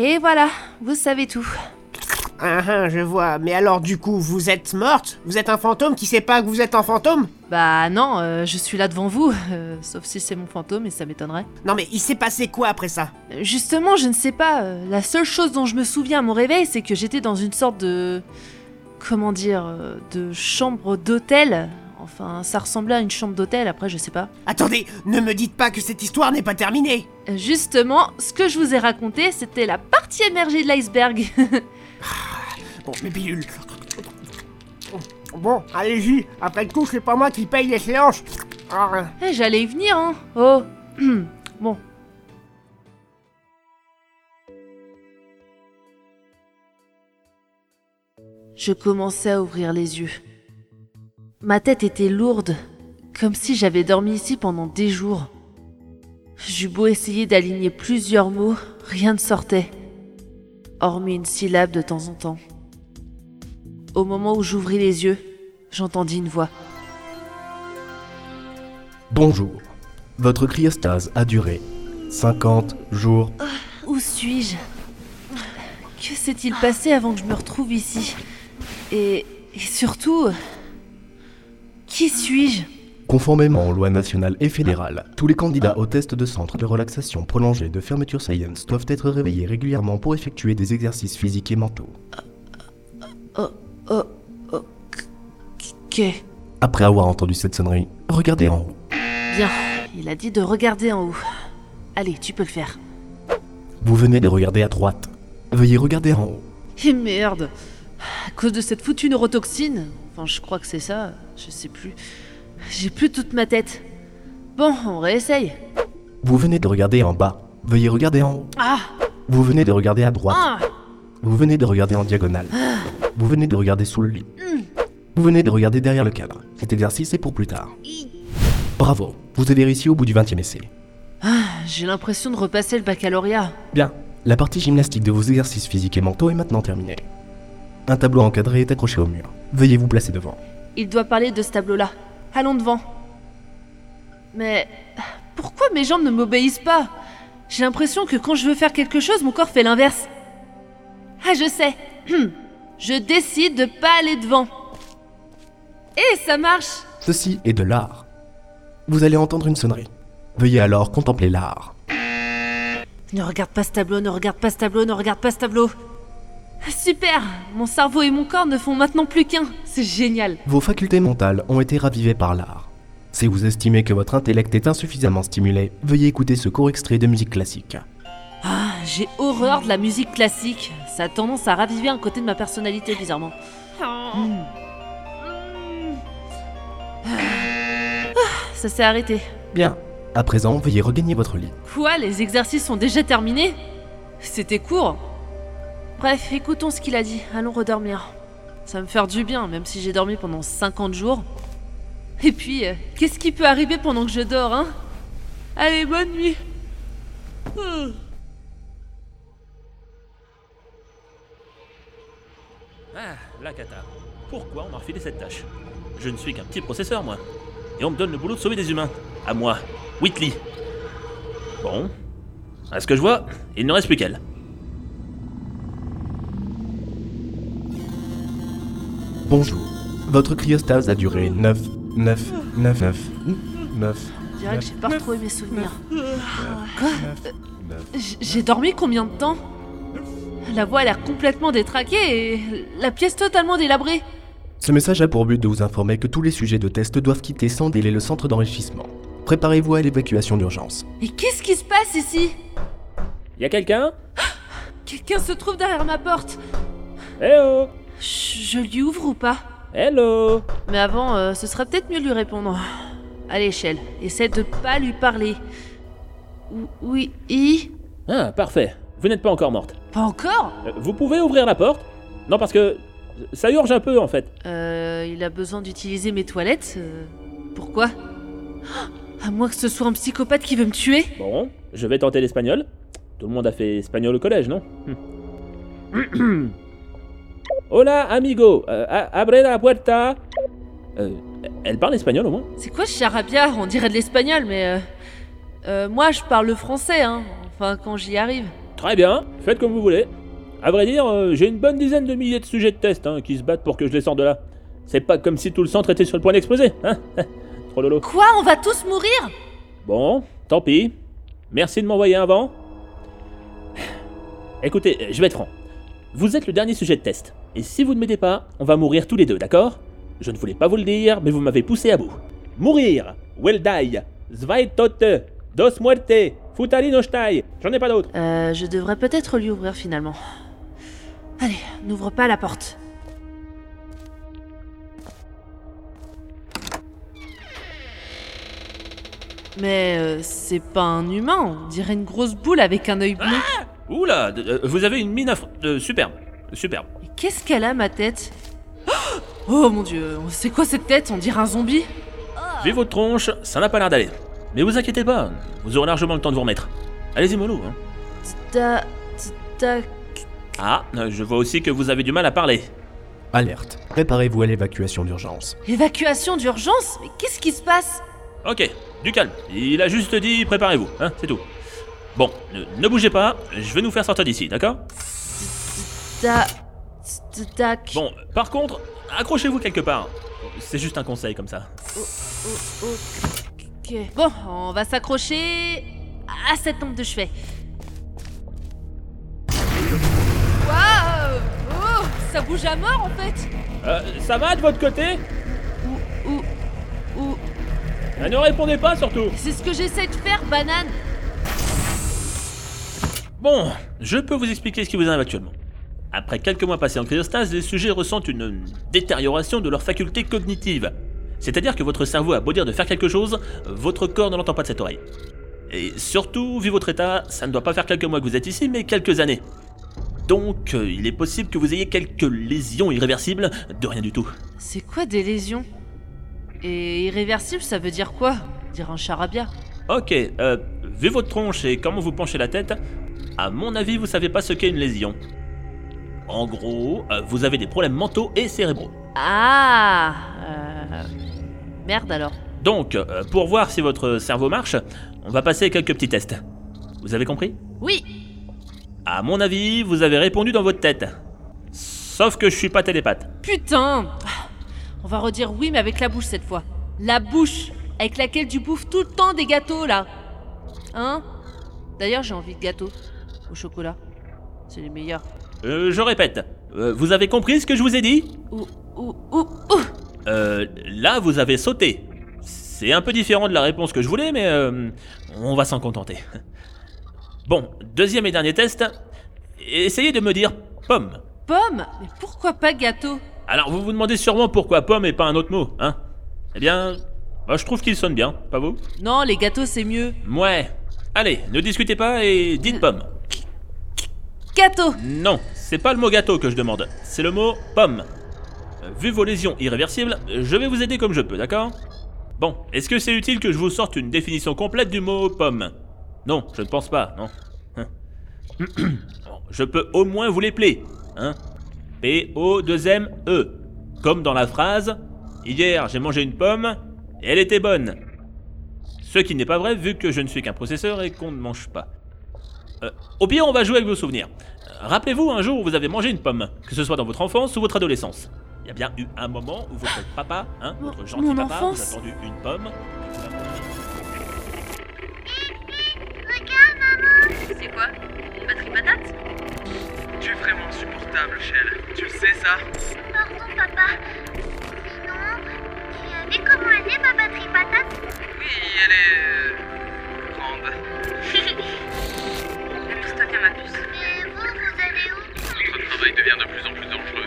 Et voilà, vous savez tout. Ah, ah, je vois. Mais alors, du coup, vous êtes morte? Vous êtes un fantôme qui sait pas que vous êtes un fantôme? Bah non, euh, je suis là devant vous, euh, sauf si c'est mon fantôme et ça m'étonnerait. Non, mais il s'est passé quoi après ça? Euh, Justement, je ne sais pas. La seule chose dont je me souviens à mon réveil, c'est que j'étais dans une sorte de... Comment dire De chambre d'hôtel. Enfin, ça ressemblait à une chambre d'hôtel, après je sais pas. Attendez, ne me dites pas que cette histoire n'est pas terminée Euh, Justement, ce que je vous ai raconté, c'était la partie émergée de l'iceberg. Bon, mes pilules. Bon, allez-y. Après tout, c'est pas moi qui paye les séances. Ah, Eh, J'allais y venir, hein. Oh. bon. Je commençais à ouvrir les yeux. Ma tête était lourde, comme si j'avais dormi ici pendant des jours. J'eus beau essayer d'aligner plusieurs mots, rien ne sortait, hormis une syllabe de temps en temps. Au moment où j'ouvris les yeux, j'entendis une voix. Bonjour. Votre cryostase a duré 50 jours. Où suis-je? Que s'est-il passé avant que je me retrouve ici? Et, et surtout, qui suis-je? Conformément aux lois nationales et fédérales, tous les candidats au test de centre de relaxation prolongée de fermeture Science doivent être réveillés régulièrement pour effectuer des exercices physiques et mentaux. Oh, oh, oh, Après avoir entendu cette sonnerie, regardez en haut. Bien, il a dit de regarder en haut. Allez, tu peux le faire. Vous venez de regarder à droite. Veuillez regarder en haut. Et merde À cause de cette foutue neurotoxine Enfin, je crois que c'est ça, je sais plus. J'ai plus toute ma tête. Bon, on réessaye. Vous venez de regarder en bas. Veuillez regarder en haut. Ah Vous venez de regarder à droite. Ah Vous venez de regarder en diagonale. Vous venez de regarder sous le lit. Vous venez de regarder derrière le cadre. Cet exercice est pour plus tard. Bravo, vous avez réussi au bout du 20e essai. J'ai l'impression de repasser le baccalauréat. Bien, la partie gymnastique de vos exercices physiques et mentaux est maintenant terminée. Un tableau encadré est accroché au mur. Veuillez vous placer devant. Il doit parler de ce tableau-là. Allons devant. Mais pourquoi mes jambes ne m'obéissent pas? J'ai l'impression que quand je veux faire quelque chose, mon corps fait l'inverse. Ah, je sais. Je décide de pas aller devant. Et ça marche. Ceci est de l'art. Vous allez entendre une sonnerie. Veuillez alors contempler l'art. Ne regarde pas ce tableau, ne regarde pas ce tableau, ne regarde pas ce tableau. Super Mon cerveau et mon corps ne font maintenant plus qu'un. C'est génial. Vos facultés mentales ont été ravivées par l'art. Si vous estimez que votre intellect est insuffisamment stimulé, veuillez écouter ce court extrait de musique classique. Ah, j'ai horreur de la musique classique. Ça a tendance à raviver un côté de ma personnalité, bizarrement. Hmm. Ah, ça s'est arrêté. Bien. À présent, veuillez regagner votre lit. Quoi, les exercices sont déjà terminés? C'était court. Bref, écoutons ce qu'il a dit. Allons redormir. Ça va me faire du bien, même si j'ai dormi pendant 50 jours. Et puis, euh, qu'est-ce qui peut arriver pendant que je dors, hein? Allez, bonne nuit. Ah, la cata. Pourquoi on m'a refilé cette tâche? Je ne suis qu'un petit processeur, moi. Et on me donne le boulot de sauver des humains. À moi, Whitley. Bon. À ce que je vois, il ne reste plus qu'elle. Bonjour. Votre cryostase a duré 9, 9, 9, 9, 9. On dirait que j'ai pas retrouvé mes souvenirs. Quoi J- J'ai dormi combien de temps? La voix a l'air complètement détraquée et la pièce totalement délabrée. Ce message a pour but de vous informer que tous les sujets de test doivent quitter sans délai le centre d'enrichissement. Préparez-vous à l'évacuation d'urgence. Et qu'est-ce qui se passe ici? Y a quelqu'un? Quelqu'un se trouve derrière ma porte. Eh oh Je, lui ouvre ou pas Hello Mais avant, euh, ce serait peut-être mieux de lui répondre. À l'échelle, essaie de pas lui parler. Ou- Oui, i Ah, parfait. Vous n'êtes pas encore morte. Pas encore? Euh, Vous pouvez ouvrir la porte Non, parce que ça urge un peu en fait. Euh, il a besoin d'utiliser mes toilettes. euh, pourquoi? À moins que ce soit un psychopathe qui veut me tuer Bon, je vais tenter l'espagnol. Tout le monde a fait espagnol au collège, non? Hmm. Hola, amigo. Euh, abre la puerta. Euh, elle parle espagnol au moins C'est quoi ce charabia? On dirait de l'espagnol, mais... Euh, moi, je parle le français, hein. Enfin, quand j'y arrive. Très bien, faites comme vous voulez. À vrai dire, j'ai une bonne dizaine de milliers de sujets de test hein, qui se battent pour que je les sorte de là. C'est pas comme si tout le centre était sur le point d'exploser, hein Trop lolo. Quoi? On va tous mourir? Bon, tant pis. Merci de m'envoyer un vent. Écoutez, je vais être franc. Vous êtes le dernier sujet de test. Et si vous ne m'aidez pas, on va mourir tous les deux, d'accord? Je ne voulais pas vous le dire, mais vous m'avez poussé à bout. Mourir Well die Zwei tote Dos muerte Futari no stai J'en ai pas d'autres. Euh, je devrais peut-être lui ouvrir finalement. Allez, n'ouvre pas la porte. Mais euh, c'est pas un humain, on dirait une grosse boule avec un œil bleu. Oula, euh, vous avez une mine euh, superbe. Superbe. Mais qu'est-ce qu'elle a, ma tête? Oh mon dieu, c'est quoi cette tête? On dirait un zombie Vu votre tronche, ça n'a pas l'air d'aller. Mais vous inquiétez pas, vous aurez largement le temps de vous remettre. Allez-y mollo. Hein. Ah, euh, je vois aussi que vous avez du mal à parler. Alerte. Préparez-vous à l'évacuation d'urgence. Évacuation d'urgence? Mais qu'est-ce qui se passe? Ok, du calme. Il a juste dit préparez-vous, hein, c'est tout. Bon, ne, ne bougez pas, je vais nous faire sortir d'ici, d'accord Ta... ta- Tac... Bon, par contre, accrochez-vous quelque part. C'est juste un conseil comme ça. Oh, ok. Bon, on va s'accrocher à cette lampe de chevet. Waouh Oh Ça bouge à mort en fait Euh, ça va de votre côté Ou... Ou... Ou... Euh, Ne répondez pas surtout. C'est ce que j'essaie de faire, banane Bon, je peux vous expliquer ce qui vous arrive actuellement. Après quelques mois passés en cryostase, les sujets ressentent une détérioration de leurs facultés cognitives. C'est-à-dire que votre cerveau a beau dire de faire quelque chose, votre corps ne l'entend pas de cette oreille. Et surtout, vu votre état, ça ne doit pas faire quelques mois que vous êtes ici, mais quelques années. Donc, euh, il est possible que vous ayez quelques lésions irréversibles de rien du tout. C'est quoi des lésions? Et irréversible, ça veut dire quoi? Dire un charabia. Ok, euh, vu votre tronche et comment vous penchez la tête, à mon avis, vous savez pas ce qu'est une lésion. En gros, euh, vous avez des problèmes mentaux et cérébraux. Ah euh... Merde alors. Donc, euh, pour voir si votre cerveau marche, on va passer quelques petits tests. Vous avez compris? Oui À mon avis, vous avez répondu dans votre tête. Sauf que je suis pas télépathe. Putain On va redire oui, mais avec la bouche cette fois. La bouche Avec laquelle tu bouffes tout le temps des gâteaux, là Hein? D'ailleurs, j'ai envie de gâteaux. Au chocolat. C'est les meilleurs. Euh, je répète, euh, vous avez compris ce que je vous ai dit? Ouh, ouh, ouh, ouh Euh, là, vous avez sauté. C'est un peu différent de la réponse que je voulais, mais euh, on va s'en contenter. Bon, deuxième et dernier test. Essayez de me dire pomme. Pomme? Mais pourquoi pas gâteau? Alors, vous vous demandez sûrement pourquoi pomme et pas un autre mot, hein? Eh bien, moi, je trouve qu'il sonne bien, pas vous? Non, les gâteaux, c'est mieux. Ouais. Allez, ne discutez pas et dites pomme. Gâteau Non, c'est pas le mot gâteau que je demande, c'est le mot pomme. Euh, Vu vos lésions irréversibles, je vais vous aider comme je peux, d'accord? Bon, est-ce que c'est utile que je vous sorte une définition complète du mot pomme? Non, je ne pense pas, non. Hein. Je peux au moins vous les plaire, hein P-O-2-M-E. Comme dans la phrase Hier j'ai mangé une pomme et elle était bonne. Ce qui n'est pas vrai vu que je ne suis qu'un processeur et qu'on ne mange pas. Euh, au pire, on va jouer avec vos souvenirs. Euh, Rappelez-vous un jour où vous avez mangé une pomme, que ce soit dans votre enfance ou votre adolescence. Il y a bien eu un moment où votre papa, hein, Mon- votre gentil mon papa, enfance. vous a tendu une pomme. C'est quoi? Une batterie patate? Tu es vraiment insupportable, Shell. Tu le sais, ça? Pardon, papa. Vu comment elle est, ma batterie patate Oui, elle est. euh, grande. Amuse-toi bien, ma puce. Et vous, vous allez où Notre travail devient de plus en plus dangereux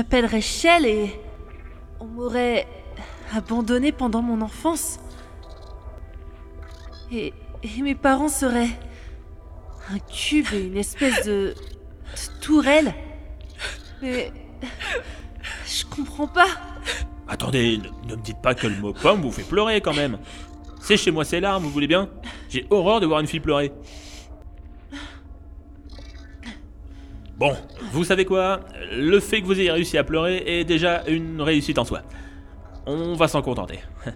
Je m'appellerais Shell et. On m'aurait. abandonné pendant mon enfance. Et. Mes parents seraient. Un cube et une espèce de, de tourelle. Mais je comprends pas. Attendez, ne, ne me dites pas que le mot pomme vous fait pleurer quand même. Séchez-moi ces larmes, vous voulez bien? J'ai horreur de voir une fille pleurer. Bon, vous savez quoi? Le fait que vous ayez réussi à pleurer est déjà une réussite en soi. On va s'en contenter.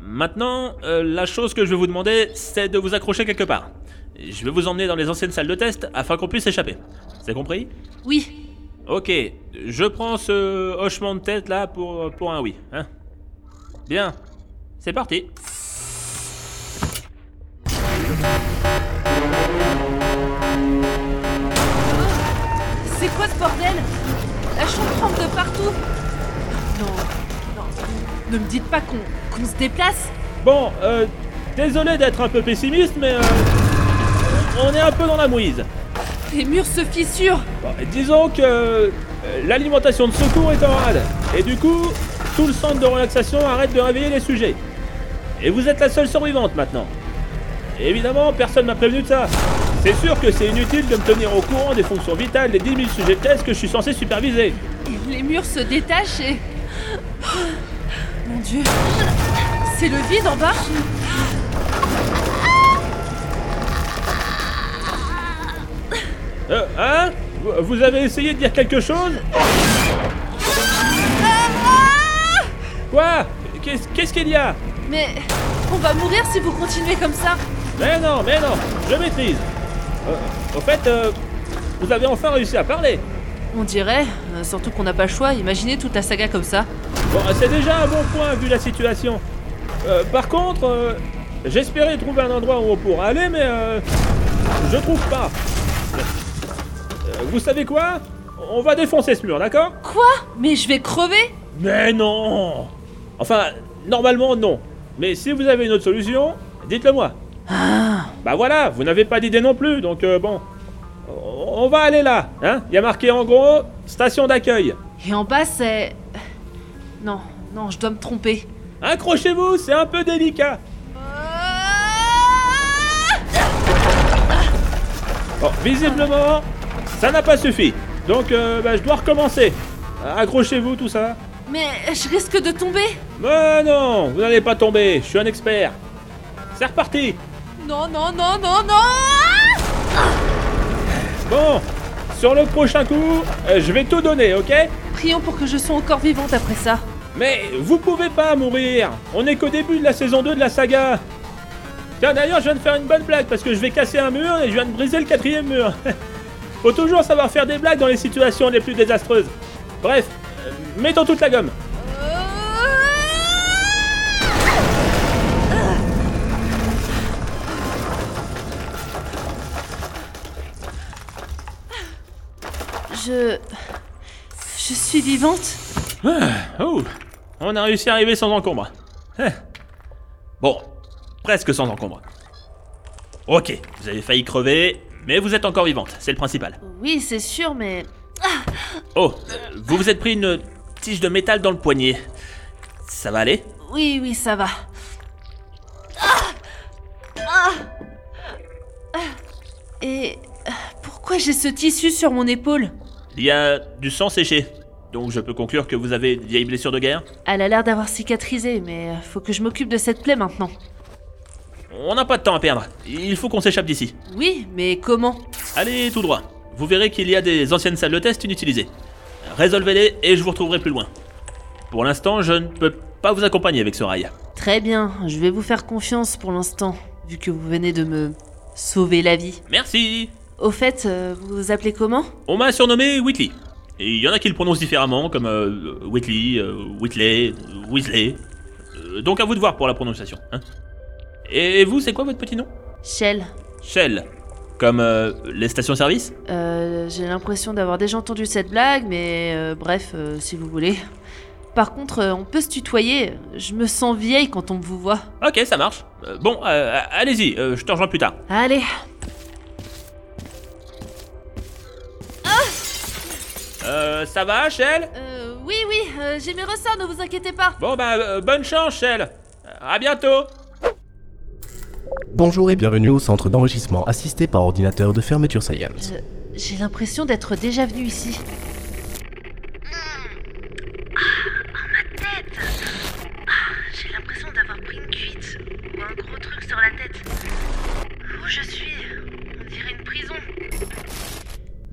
Maintenant, euh, la chose que je vais vous demander, c'est de vous accrocher quelque part. Je vais vous emmener dans les anciennes salles de test afin qu'on puisse échapper. C'est compris? Oui, Ok, je prends ce hochement de tête là pour, pour un oui. Hein Bien, c'est parti. Quoi ce bordel? La chambre tremble de partout. Non, non, ne me dites pas qu'on se déplace. Bon, euh, désolé d'être un peu pessimiste, mais euh, on est un peu dans la mouise. Les murs se fissurent. Bon, disons que euh, l'alimentation de secours est en rade, et du coup, tout le centre de relaxation arrête de réveiller les sujets. Et vous êtes la seule survivante maintenant. Évidemment, personne m'a prévenu de ça. C'est sûr que c'est inutile de me tenir au courant des fonctions vitales des 10 000 sujets de test que je suis censé superviser. Les murs se détachent et... Mon Dieu. C'est le vide en bas Euh, hein? Vous- avez essayé de dire quelque chose? Quoi? Qu'est-ce qu'est-ce qu'il y a? Mais on va mourir si vous continuez comme ça. Mais non, mais non, je maîtrise. Euh, au fait, euh, vous avez enfin réussi à parler. On dirait, euh, surtout qu'on n'a pas le choix, imaginez toute la saga comme ça. Bon, c'est déjà un bon point vu la situation. Par contre, j'espérais trouver un endroit où on pourra aller, mais euh, je trouve pas. Vous savez quoi? On va défoncer ce mur, d'accord? Quoi? Mais je vais crever? Mais non Enfin, normalement non. Mais si vous avez une autre solution, dites-le moi. Bah voilà, vous n'avez pas d'idée non plus, donc euh, bon. On on va aller là, hein Il y a marqué en gros station d'accueil. Et en bas c'est... Non, non, je dois me tromper. Accrochez-vous, c'est un peu délicat. Bon, visiblement, ça n'a pas suffi. Donc, euh, bah, je dois recommencer. Accrochez-vous, tout ça. Mais je risque de tomber Mais non, vous n'allez pas tomber, je suis un expert. C'est reparti. Non, non, non, non, non. Bon, sur le prochain coup, euh, je vais tout donner, ok? Prions pour que je sois encore vivante après ça. Mais vous pouvez pas mourir. On est qu'au début de la saison 2 de la saga. Tiens d'ailleurs je viens de faire une bonne blague parce que je vais casser un mur et je viens de briser le quatrième mur. Faut toujours savoir faire des blagues dans les situations les plus désastreuses. Bref, euh, mettons toute la gomme Je... Je suis vivante. Oh. On a réussi à arriver sans encombre. Hein. Bon, presque sans encombre. Ok, vous avez failli crever, mais vous êtes encore vivante, c'est le principal. Oui, c'est sûr, mais... Oh, euh, vous vous êtes pris une tige de métal dans le poignet. Ça va aller? Oui, oui, ça va. Ah. Ah. Ah. Et... Pourquoi j'ai ce tissu sur mon épaule? Il y a du sang séché. Donc je peux conclure que vous avez une vieille blessure de guerre? Elle a l'air d'avoir cicatrisé, mais euh, faut que je m'occupe de cette plaie maintenant. On n'a pas de temps à perdre. Il faut qu'on s'échappe d'ici. Oui, mais comment? Allez tout droit. Vous verrez qu'il y a des anciennes salles de test inutilisées. Résolvez-les et je vous retrouverai plus loin. Pour l'instant, je ne peux pas vous accompagner avec ce rail. Très bien, je vais vous faire confiance pour l'instant, vu que vous venez de me sauver la vie. Merci Au fait, euh, vous vous appelez comment On m'a surnommé Whitley. Et il y en a qui le prononcent différemment, comme euh, Whitley, euh, Whitley, euh, Weasley. Euh, donc à vous de voir pour la prononciation. hein. Et vous, c'est quoi votre petit nom Shell. Shell. Comme euh, les stations-service Euh, j'ai l'impression d'avoir déjà entendu cette blague, mais euh, bref, euh, si vous voulez. Par contre, euh, on peut se tutoyer. Je me sens vieille quand on vous voit. Ok, ça marche. Euh, bon, euh, allez-y, euh, je te rejoins plus tard. Allez, Euh, ça va, Shell? Euh, oui, oui, euh, j'ai mes ressorts, ne vous inquiétez pas. Bon, bah, euh, bonne chance, Shell. À bientôt Bonjour et bienvenue au centre d'enregistrement assisté par ordinateur de fermeture Science. J'ai l'impression d'être déjà venu ici. Ma tête Ah, J'ai l'impression d'avoir pris une cuite ou un gros truc sur la tête. Où je suis On dirait une prison.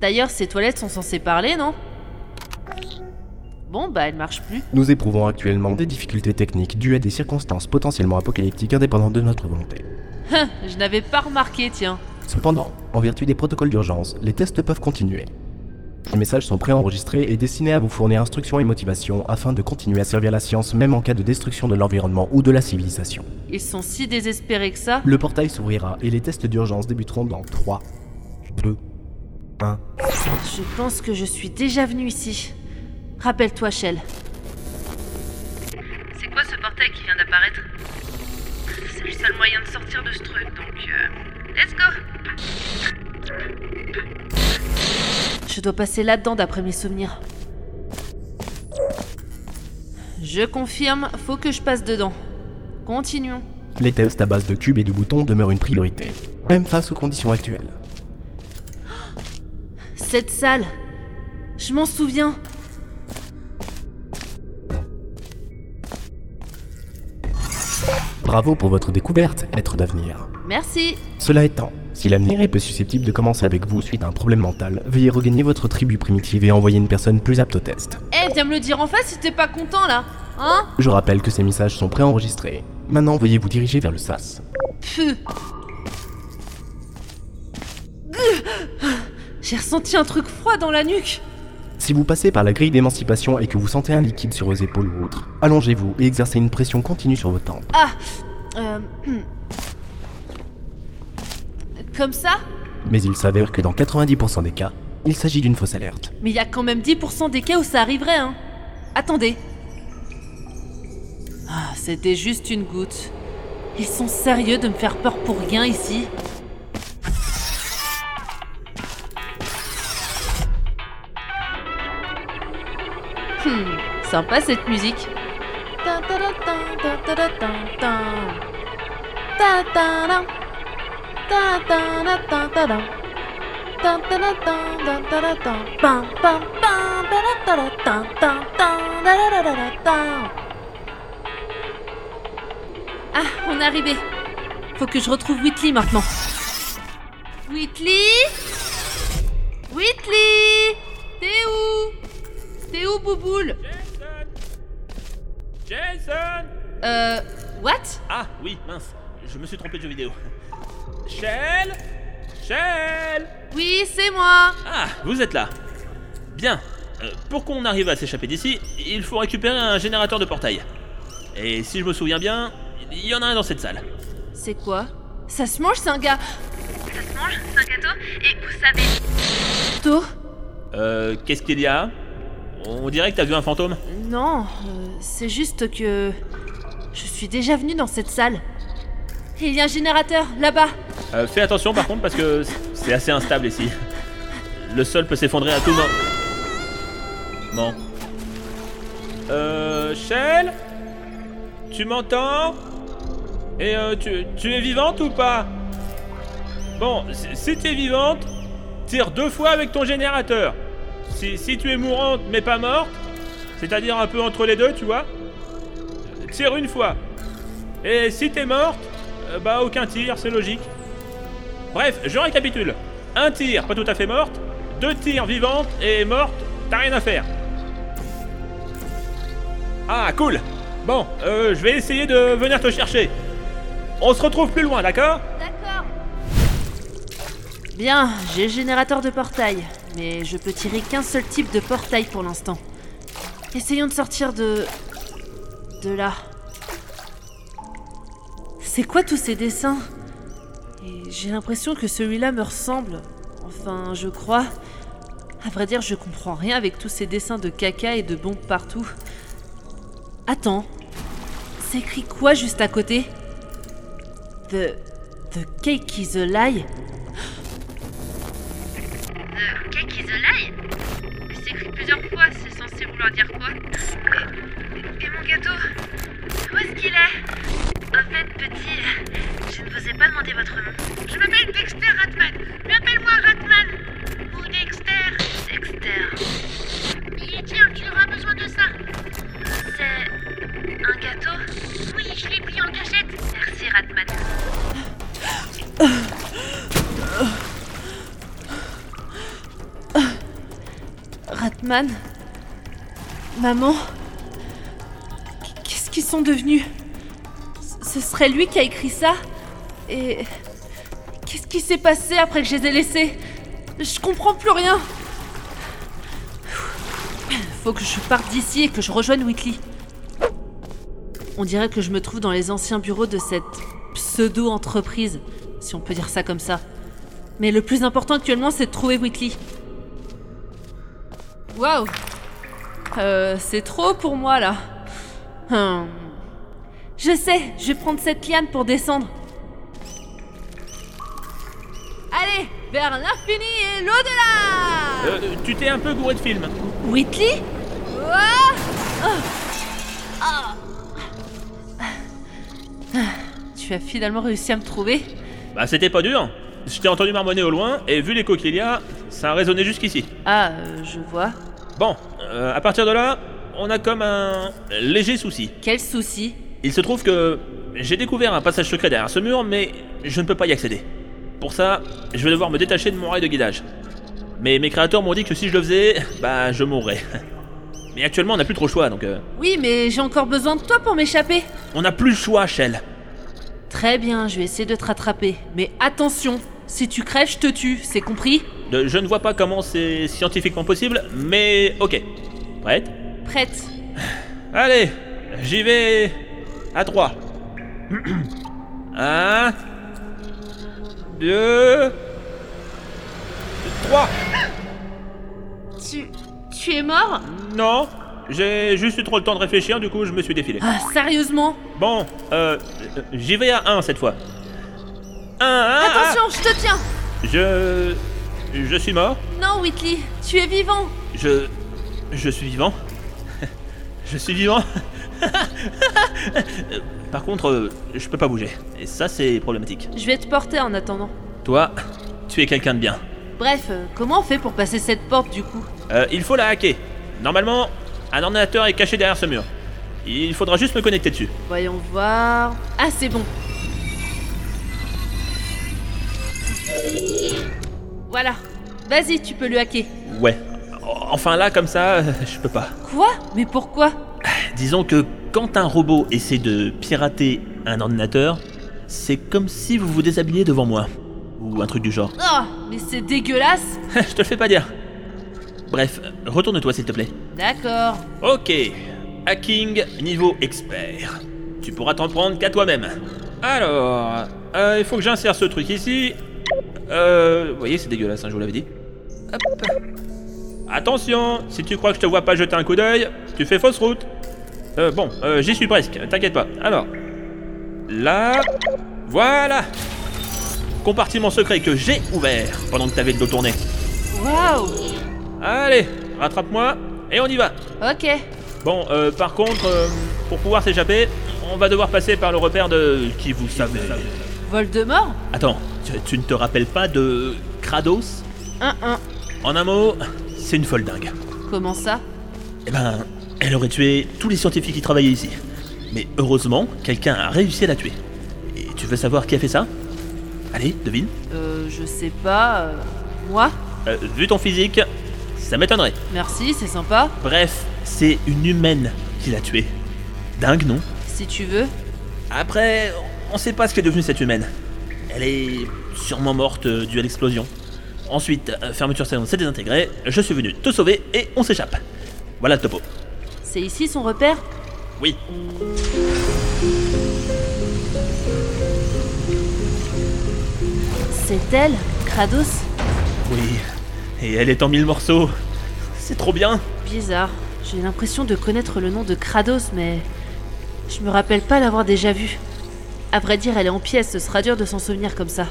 D'ailleurs, ces toilettes sont censées parler, non Bon, bah, elles marchent plus. Nous éprouvons actuellement des difficultés techniques dues à des circonstances potentiellement apocalyptiques indépendantes de notre volonté. Hein, je n'avais pas remarqué, tiens. Cependant, en vertu des protocoles d'urgence, les tests peuvent continuer. Les messages sont préenregistrés et destinés à vous fournir instructions et motivations afin de continuer à servir la science même en cas de destruction de l'environnement ou de la civilisation. Ils sont si désespérés que ça. Le portail s'ouvrira et les tests d'urgence débuteront dans 3, 2, 1. Je pense que je suis déjà venu ici. Rappelle-toi, Shell. C'est quoi ce portail qui vient d'apparaître? C'est le seul moyen de sortir de ce truc, donc... euh, let's go Je dois passer là-dedans d'après mes souvenirs. Je confirme, faut que je passe dedans. Continuons. Les tests à base de cubes et de boutons demeurent une priorité, même face aux conditions actuelles. Cette salle. Je m'en souviens. Bravo pour votre découverte, être d'avenir. Merci. Cela étant, si l'avenir est peu susceptible de commencer avec vous suite à un problème mental, veuillez regagner votre tribu primitive et envoyer une personne plus apte au test. Eh, viens me le dire en face si t'es pas content là. Hein? Je rappelle que ces messages sont préenregistrés. Maintenant, veuillez vous diriger vers le SAS. Pfff. J'ai ressenti un truc froid dans la nuque. Si vous passez par la grille d'émancipation et que vous sentez un liquide sur vos épaules ou autres, allongez-vous et exercez une pression continue sur vos tempes. Ah euh. Comme ça? Mais il s'avère que dans 90% des cas, il s'agit d'une fausse alerte. Mais il y a quand même 10% des cas où ça arriverait, hein. Attendez. Ah, c'était juste une goutte. Ils sont sérieux de me faire peur pour rien ici? Da da ta. Ah, on est arrivé. Faut que je retrouve Whitley maintenant. Whitley? Whitley? T'es où? T'es où, Bouboule? Jason Euh. What? Ah oui, mince, je me suis trompé de jeu vidéo. Shell Shell Oui, c'est moi Ah, vous êtes là. Bien. Euh, pour qu'on arrive à s'échapper d'ici, il faut récupérer un générateur de portail. Et si je me souviens bien, il y en a un dans cette salle. C'est quoi? Ça se mange, c'est un gars. Ça se mange C'est un gâteau Et vous savez... Tôt Euh, qu'est-ce qu'il y a? On dirait que t'as vu un fantôme Non, euh, c'est juste que. Je suis déjà venu dans cette salle. Et il y a un générateur, là-bas. Euh, Fais attention par contre parce que c'est assez instable ici. Le sol peut s'effondrer à tout moment. Bon. Euh. Shell Tu m'entends? Et euh, tu, tu es vivante ou pas? Bon, si, si tu es vivante, tire deux fois avec ton générateur. Si, tu es mourante mais pas morte, c'est-à-dire un peu entre les deux, tu vois, tire une fois. Et si t'es morte, euh, bah aucun tir, c'est logique. Bref, je récapitule. Un tir, pas tout à fait morte. Deux tirs vivantes et morte, t'as rien à faire. Ah, cool. Bon, euh, je vais essayer de venir te chercher. On se retrouve plus loin, d'accord? D'accord. Bien, j'ai le générateur de portail. Mais je peux tirer qu'un seul type de portail pour l'instant. Essayons de sortir de. de là. C'est quoi tous ces dessins? Et j'ai l'impression que celui-là me ressemble. Enfin, je crois. À vrai dire, je comprends rien avec tous ces dessins de caca et de bombes partout. Attends. C'est écrit quoi juste à côté? The. The cake is a lie? Et, mon gâteau Où est-ce qu'il est? En fait, petit, Je ne vous ai pas demandé votre nom. Je m'appelle Dexter Ratman. Mais appelle-moi Ratman. Ou Dexter Dexter. Et tiens, tu auras besoin de ça. C'est un gâteau? Oui, je l'ai pris en cachette. Merci Ratman. Ratman? Maman Qu'est-ce qu'ils sont devenus? Ce serait lui qui a écrit ça? Et. Qu'est-ce qui s'est passé après que je les ai laissés? Je comprends plus rien Faut que je parte d'ici et que je rejoigne Whitley. On dirait que je me trouve dans les anciens bureaux de cette pseudo-entreprise, si on peut dire ça comme ça. Mais le plus important actuellement, c'est de trouver Whitley. Waouh Euh, c'est trop pour moi là. Hum. Je sais, je vais prendre cette liane pour descendre. Allez, vers l'infini et l'au-delà Euh, tu t'es un peu gouré de film. Whitley? Ah. Ah. Tu as finalement réussi à me trouver Bah, c'était pas dur. Je t'ai entendu marmonner au loin, et vu y a, ça a résonné jusqu'ici. Ah, euh, je vois. Bon, euh, à partir de là, on a comme un léger souci. Quel souci? Il se trouve que j'ai découvert un passage secret derrière ce mur, mais je ne peux pas y accéder. Pour ça, je vais devoir me détacher de mon rail de guidage. Mais mes créateurs m'ont dit que si je le faisais, bah je mourrais. Mais actuellement, on n'a plus trop le choix, donc euh, Oui, mais j'ai encore besoin de toi pour m'échapper. on n'a plus le choix, Shell. Très bien, je vais essayer de te rattraper. Mais attention, si tu crèves, je te tue, c'est compris? Je ne vois pas comment c'est scientifiquement possible, mais ok. Prête Prête. Allez, j'y vais à 3. 1 2 3 Tu. Tu es mort? Non, j'ai juste eu trop le temps de réfléchir, du coup je me suis défilé. Ah, sérieusement? Bon, euh, euh, j'y vais à 1 cette fois. 1, 1, Attention, je te tiens Je... Je suis mort Non, Whitley, tu es vivant Je... Je suis vivant Je suis vivant Par contre, euh, je peux pas bouger. Et ça, c'est problématique. Je vais te porter en attendant. Toi, tu es quelqu'un de bien. Bref, euh, comment on fait pour passer cette porte du coup? Euh, il faut la hacker. Normalement, un ordinateur est caché derrière ce mur. Il faudra juste me connecter dessus. Voyons voir. Ah, c'est bon. Voilà. Vas-y, tu peux le hacker. Ouais. Enfin là, comme ça, je peux pas. Quoi? Mais pourquoi? Disons que quand un robot essaie de pirater un ordinateur, c'est comme si vous vous déshabillez devant moi. Ou un truc du genre. Oh, mais c'est dégueulasse je te le fais pas dire. Bref, retourne-toi s'il te plaît. D'accord. Ok. Hacking niveau expert. Tu pourras t'en prendre qu'à toi-même. Alors, euh, il faut que j'insère ce truc ici. Euh, vous voyez, c'est dégueulasse, hein, je vous l'avais dit. Hop. Attention, si tu crois que je te vois pas jeter un coup d'œil, tu fais fausse route. Euh, bon, euh, j'y suis presque, t'inquiète pas. Alors, là, voilà. Compartiment secret que j'ai ouvert pendant que t'avais le dos tourné. Waouh Allez, rattrape-moi et on y va. Ok. Bon, euh, par contre, euh, pour pouvoir s'échapper, on va devoir passer par le repère de qui vous savez. Voldemort Attends, tu, tu ne te rappelles pas de Kratos 1-1. En un mot, c'est une folle dingue. Comment ça? Eh ben, elle aurait tué tous les scientifiques qui travaillaient ici. Mais heureusement, quelqu'un a réussi à la tuer. Et tu veux savoir qui a fait ça? Allez, devine. Euh, je sais pas. euh, moi Euh, vu ton physique, ça m'étonnerait. Merci, c'est sympa. Bref, c'est une humaine qui l'a tué. Dingue, non? Si tu veux. Après, on sait pas ce qu'est devenu cette humaine. Elle est sûrement morte euh, due à l'explosion. Ensuite, euh, fermeture salon s'est désintégrée, je suis venu te sauver et on s'échappe. Voilà le topo. C'est ici son repère? Oui. C'est elle Kratos? Oui. Et elle est en mille morceaux. C'est trop bien. Bizarre. J'ai l'impression de connaître le nom de Kratos, mais. Je me rappelle pas l'avoir déjà vue. À vrai dire, elle est en pièces, ce sera dur de s'en souvenir comme ça.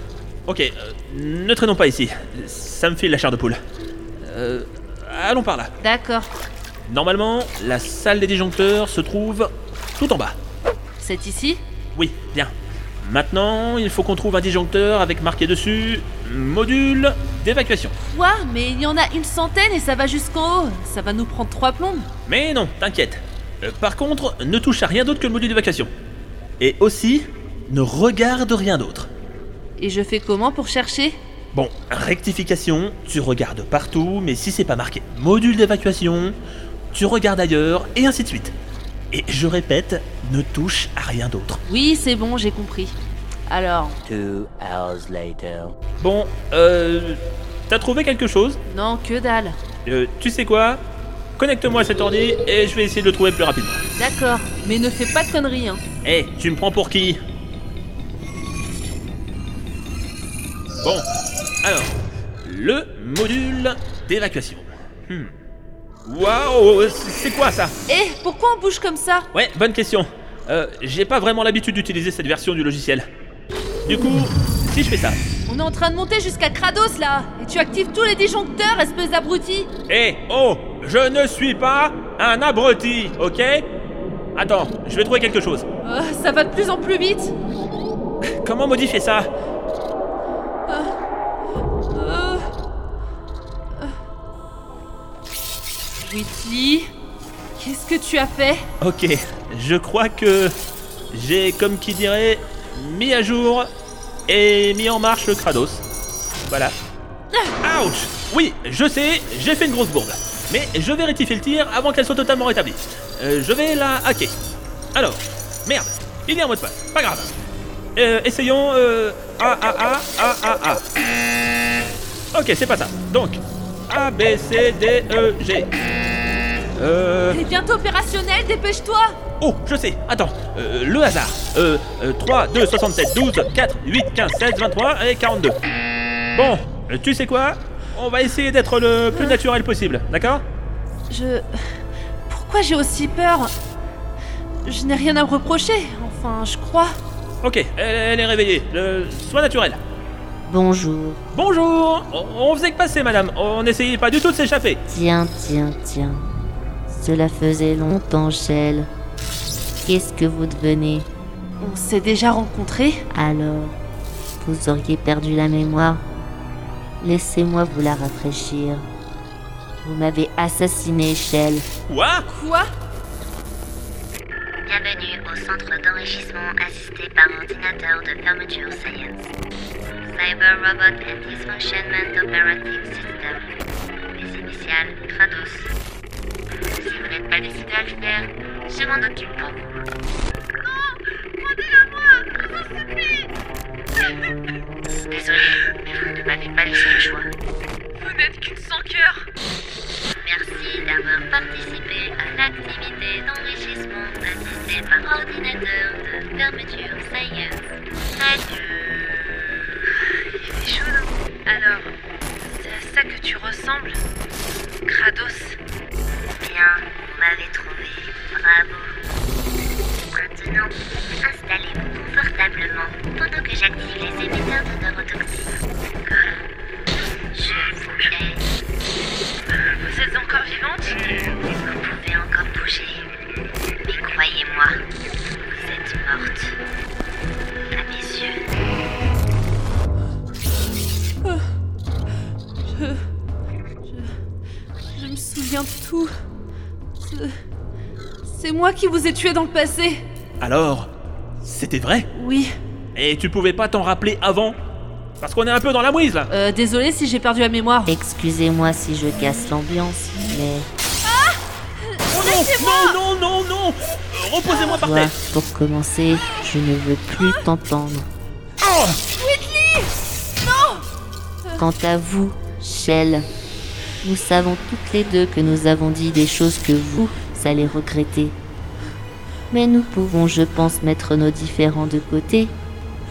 Ok, euh, ne traînons pas ici. Ça me file la chair de poule. Euh, allons par là. D'accord. Normalement, la salle des disjoncteurs se trouve tout en bas. C'est ici? Oui, bien. Maintenant, il faut qu'on trouve un disjoncteur avec marqué dessus module d'évacuation. Quoi Mais il y en a une centaine et ça va jusqu'en haut. Ça va nous prendre trois plombes. Mais non, t'inquiète. Euh, par contre, ne touche à rien d'autre que le module d'évacuation. Et aussi, ne regarde rien d'autre. Et je fais comment pour chercher? Bon, rectification, tu regardes partout, mais si c'est pas marqué module d'évacuation, tu regardes ailleurs, et ainsi de suite. Et je répète, ne touche à rien d'autre. Oui, c'est bon, j'ai compris. Alors, Two hours later. Bon, euh... T'as trouvé quelque chose? Non, que dalle. Euh, Tu sais quoi? Connecte-moi à cet ordi et je vais essayer de le trouver plus rapidement. D'accord, mais ne fais pas de conneries, hein. Eh, tu me prends pour qui? Bon, alors, le module d'évacuation. Hmm. Waouh, c'est quoi ça? Eh, pourquoi on bouge comme ça? Ouais, bonne question. Euh, j'ai pas vraiment l'habitude d'utiliser cette version du logiciel. Du coup, si je fais ça. On est en train de monter jusqu'à Kratos là Et tu actives tous les disjoncteurs, espèce d'abruti Eh, oh, je ne suis pas un abruti, ok? Attends, je vais trouver quelque chose. Euh, Ça va de plus en plus vite Comment modifier ça? Whitley Qu'est-ce que tu as fait? Ok, je crois que j'ai, comme qui dirait, mis à jour et mis en marche le Kratos. Voilà. Ouch Oui, je sais, j'ai fait une grosse bourde. Mais je vais rectifier le tir avant qu'elle soit totalement rétablie. Euh, je vais la hacker. Alors, merde, il est en mot de passe, pas grave. Euh, essayons... Euh, A, A, A, A, A, A. Ok, c'est pas ça. Donc, A, B, C, D, E, G. Euh... Elle est bientôt opérationnelle, dépêche-toi Oh, je sais, attends, euh, le hasard. Euh, euh, 3, 2, 67, 12, 4, 8, 15, 16, 23 et 42. Bon, euh, tu sais quoi? On va essayer d'être le plus naturel possible, d'accord? Je... Pourquoi j'ai aussi peur? Je n'ai rien à me reprocher, enfin, je crois. Ok, elle, elle est réveillée, sois naturel. Bonjour. Bonjour on, on faisait que passer, madame, on n'essayait pas du tout de s'échapper. Tiens, tiens, tiens. Cela faisait longtemps, Shell. Qu'est-ce que vous devenez On s'est déjà rencontrés Alors, vous auriez perdu la mémoire Laissez-moi vous la rafraîchir. Vous m'avez assassiné, Shell. Quoi? Quoi? Bienvenue au centre d'enrichissement assisté par ordinateur de fermeture Science. Cyber Robot and Dysfunctionment Operating System. Les initiales Kratos. Si vous n'êtes pas décidé à le faire, je m'en occupe pour vous. Désolé, mais vous ne m'avez pas laissé le choix. Vous n'êtes qu'une sans cœur. Merci d'avoir participé à l'activité d'enrichissement assistée par ordinateur de fermeture Science. Adieu. Fait chaud, Alors, c'est à ça que tu ressembles Kratos? Bien, vous m'avez trouvé. Bravo. Maintenant, installez-vous confortablement pendant que j'active les émetteurs de qui vous ai tué dans le passé. Alors, c'était vrai? Oui. Et tu pouvais pas t'en rappeler avant? Parce qu'on est un peu dans la mouise là Euh, désolé si j'ai perdu la mémoire. Excusez-moi si je casse l'ambiance, mais Non, non, non, non Euh, Reposez-moi par toi, terre pour commencer, je ne veux plus t'entendre. Oh Quant à vous, Shell, nous savons toutes les deux que nous avons dit des choses que vous allez regretter. Mais nous pouvons, je pense, mettre nos différends de côté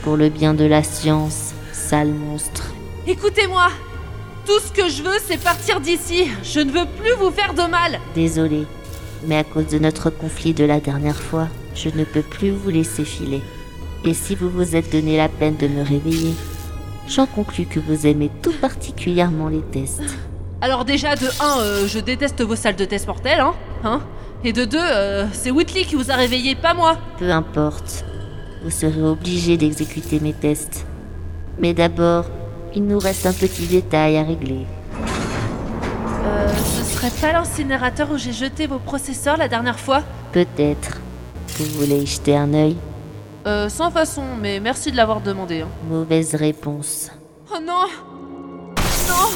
pour le bien de la science, sale monstre. Écoutez-moi. Tout ce que je veux, c'est partir d'ici. Je ne veux plus vous faire de mal. Désolé, mais à cause de notre conflit de la dernière fois, je ne peux plus vous laisser filer. Et si vous vous êtes donné la peine de me réveiller, j'en conclus que vous aimez tout particulièrement les tests. Alors déjà, de 1, je déteste vos salles de test mortelles, hein, hein Et de 2, c'est Whitley qui vous a réveillé, pas moi. Peu importe. vous serez obligé d'exécuter mes tests. Mais d'abord, il nous reste un petit détail à régler. Euh, ce serait pas l'incinérateur où j'ai jeté vos processeurs la dernière fois? Peut-être. Vous voulez y jeter un œil? Euh, sans façon, mais merci de l'avoir demandé. hein. Mauvaise réponse. Oh non Non